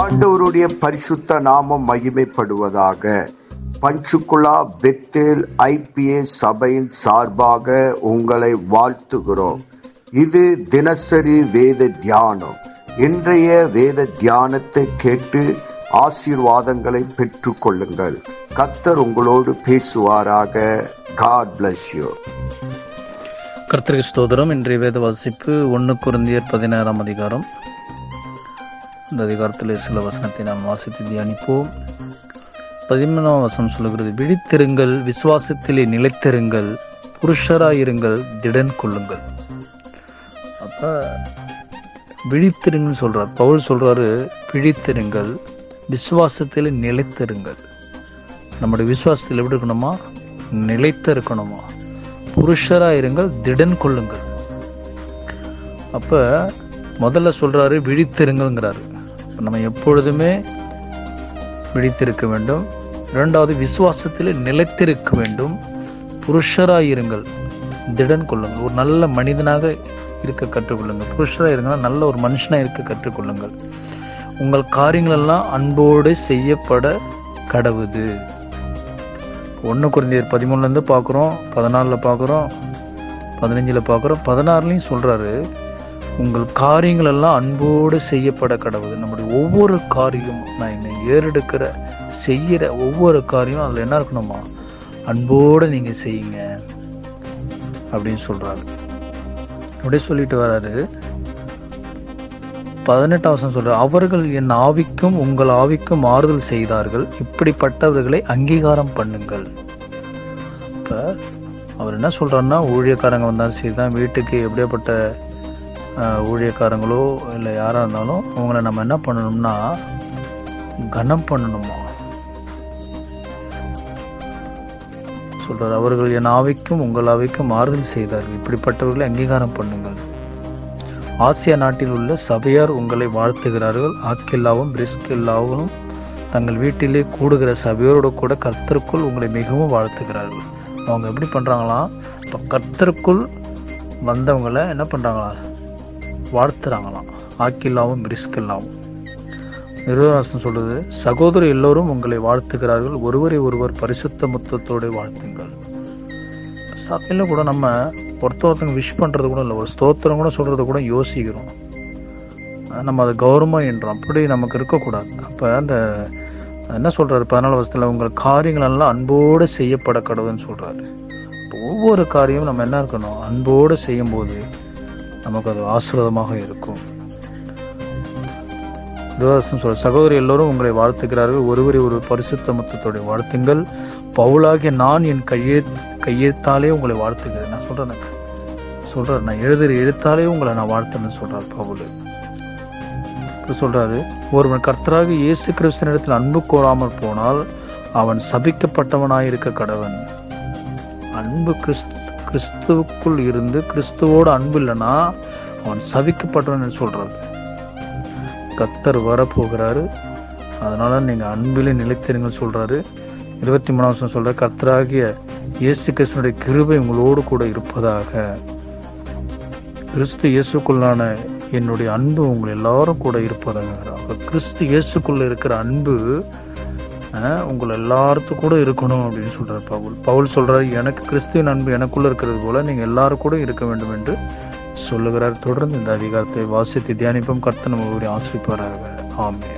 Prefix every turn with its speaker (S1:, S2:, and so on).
S1: ஆண்டவருடைய பரிசுத்த நாமம் மகிமைப்படுவதாக. பஞ்சுகுலா பெத்தேல் ஐபிஏ சபையின் சார்பாக உங்களை வாழ்த்துகிறோம். இது தினசரி வேத தியானம். இன்றைய வேத தியானத்தை கேட்டு ஆசீர்வாதங்களை பெற்று கொள்ளுங்கள். கத்தர் உங்களோடு பேசுவாராக. காட் பிளஸ் யூ
S2: கர்த்தருக்கு ஸ்தோதரம் இன்றைய வேத வாசிப்பு ஒன்று குருந்தியர் பதினாறாம் அதிகாரம். இந்த அதிகாரத்தில் சில வசனத்தை நாம் வாசித்து தியானிப்போம். பதிமூணாம் வசனம் சொல்லுகிறது விழித்திருங்கள் விசுவாசத்திலே நிலைத்திருங்கள் புருஷராயிருங்கள் திடன் கொள்ளுங்கள். அப்ப விழித்திருங்கன்னு சொல்கிறார் பவுல் சொல்றாரு விழித்திருங்கள் விசுவாசத்தில் நிலைத்திருங்கள். நம்முடைய விசுவாசத்தில் எப்படி இருக்கணுமா? நிலைத்து இருக்கணுமா புருஷரா இருங்கள் திடன் கொள்ளுங்கள். அப்ப முதல்ல சொல்றாரு விழித்திருங்கள்ங்கிறாரு. நம்ம எப்பொழுதுமே விழித்திருக்க வேண்டும். இரண்டாவது விசுவாசத்தில் நிலைத்திருக்க வேண்டும். புருஷராயிருங்கள் திடன் கொள்ளுங்கள். ஒரு நல்ல மனிதனாக இருக்க கற்றுக்கொள்ளுங்கள். புருஷராக இருங்கள் நல்ல ஒரு மனுஷனாக இருக்க கற்றுக்கொள்ளுங்கள். உங்கள் காரியங்களெல்லாம் அன்போடு செய்யப்பட கடவுது. ஒன்று குறைந்தர் பதிமூணுலேருந்து பார்க்குறோம் பதினாலில் பார்க்குறோம் பதினஞ்சில் பார்க்குறோம் பதினாறுலேயும் சொல்கிறாரு உங்கள் காரியங்கள் எல்லாம் அன்போடு செய்யப்பட கடவுது நம்முடைய ஒவ்வொரு காரியம் நான் என்னை ஏறெடுக்கிற செய்கிற ஒவ்வொரு காரியம் அதில் என்ன இருக்கணுமா? அன்போடு நீங்கள் செய்யுங்க அப்படின்னு சொல்கிறாரு அப்படியே சொல்லிட்டு வராரு. பதினெட்டாம் வருஷம் சொல்ற அவர்கள் என் ஆவிக்கும் உங்கள் ஆவிக்கும் ஆறுதல் செய்தார்கள். இப்படிப்பட்டவர்களை அங்கீகாரம் பண்ணுங்கள். இப்போ அவர் என்ன சொல்கிறாருன்னா ஊழியக்காரங்க வந்தாலும் சரி தான் வீட்டுக்கு எப்படியாப்பட்ட ஊழியக்காரங்களோ இல்லை யாராக இருந்தாலும் அவங்கள நம்ம என்ன பண்ணணும்னா கனம் பண்ணணுமா? சொல்கிறார் அவர்கள் என் ஆவிக்கும் உங்கள் ஆவிக்கும் ஆறுதல் செய்தார்கள். இப்படிப்பட்டவர்களை அங்கீகாரம் பண்ணுங்கள். ஆசியா நாட்டில் உள்ள சபையார் உங்களை வாழ்த்துகிறார்கள். ஆக்கில்லாவும் பிரிஸ்கில்லாவும் தங்கள் வீட்டிலே கூடுகிற சபையோரோடு கூட கர்த்தருக்குள் உங்களை மிகவும் வாழ்த்துகிறார்கள். அவங்க எப்படி பண்ணுறாங்களாம் இப்போ கர்த்தருக்குள் வந்தவங்களை என்ன பண்ணுறாங்களா வாழ்த்துறாங்களாம். ஆக்கில்லாவும் பிரிஸ்கில்லாவும் நிருவராசன் சொல்றது சகோதரர் எல்லோரும் உங்களை வாழ்த்துகிறார்கள். ஒருவரை ஒருவர் பரிசுத்த முத்தத்தோடு வாழ்த்துங்கள். சபையில் கூட நம்ம ஒருத்த ஒருத்தங்க விஷ் பண்ணுறது கூட இல்லை. ஒரு ஸ்தோத்திரம் கூட சொல்கிறது கூட யோசிக்கிறோம். நம்ம அதை கௌரவமாக என்றோம் அப்படி நமக்கு இருக்கக்கூடாது. அப்போ அந்த என்ன சொல்கிறாரு பதினாலு வருஷத்தில் உங்கள் காரியங்கள் எல்லாம் அன்போடு செய்யப்பட கடவுள்னு சொல்கிறாரு ஒவ்வொரு காரியமும் நம்ம என்ன இருக்கணும்? அன்போடு செய்யும்போது நமக்கு அது ஆசிரதமாக இருக்கும். தேவதாசன் சொல்ற சகோதரி எல்லோரும் உங்களை வாழ்த்துகிறார்கள். ஒருவரை ஒரு பரிசுத்த முத்தத்தோட வாழ்த்துங்கள். பவுலாகிய நான் என் கையே கையெழுத்தாலே உங்களை வாழ்த்துகிறேன். நான் சொல்றேன் சொல்றாரு. நான் எழுதுற எழுத்தாலே உங்களை நான் வாழ்த்துறேன்னு சொல்றாரு பவுல். சொல்றாரு. ஒருவன் கர்த்தராக இயேசு கிறிஸ்தனிடத்தில் அன்பு கோராமல் போனால் அவன் சபிக்கப்பட்டவனாயிருக்க கடவன். அன்பு கிறிஸ்து கிறிஸ்துவுக்குள் இருந்து கிறிஸ்துவோட அன்பு இல்லைன்னா அவன் சவிக்கப்பட்டவன் சொல்றாரு கத்தர் வரப்போகிறாரு. அதனால் நீங்கள் அன்பிலே நிலைத்திருங்கள் சொல்கிறாரு இருபத்தி மூணாம் வருஷம் சொல்கிற கத்தராகிய இயேசு கிறிஸ்துனுடைய கிருபை உங்களோடு கூட இருப்பதாக. கிறிஸ்து இயேசுக்குள்ளான என்னுடைய அன்பு உங்கள் எல்லாரும் கூட இருப்பதாக. கிறிஸ்து இயேசுக்குள்ளே இருக்கிற அன்பு உங்கள் எல்லாருக்கும் கூட இருக்கணும் அப்படின்னு சொல்கிறார் பவுல். பவுல் சொல்கிறார் எனக்கு கிறிஸ்துவின் அன்பு எனக்குள்ளே இருக்கிறது போல் நீங்கள் எல்லாரும் கூட இருக்க வேண்டும் என்று சொல்லுகிறார். தொடர்ந்து இந்த அதிகாரத்தை வாசித்து தியானிப்பும். கர்த்தன் நம்ம ஆசிரிப்பாராக ஆமே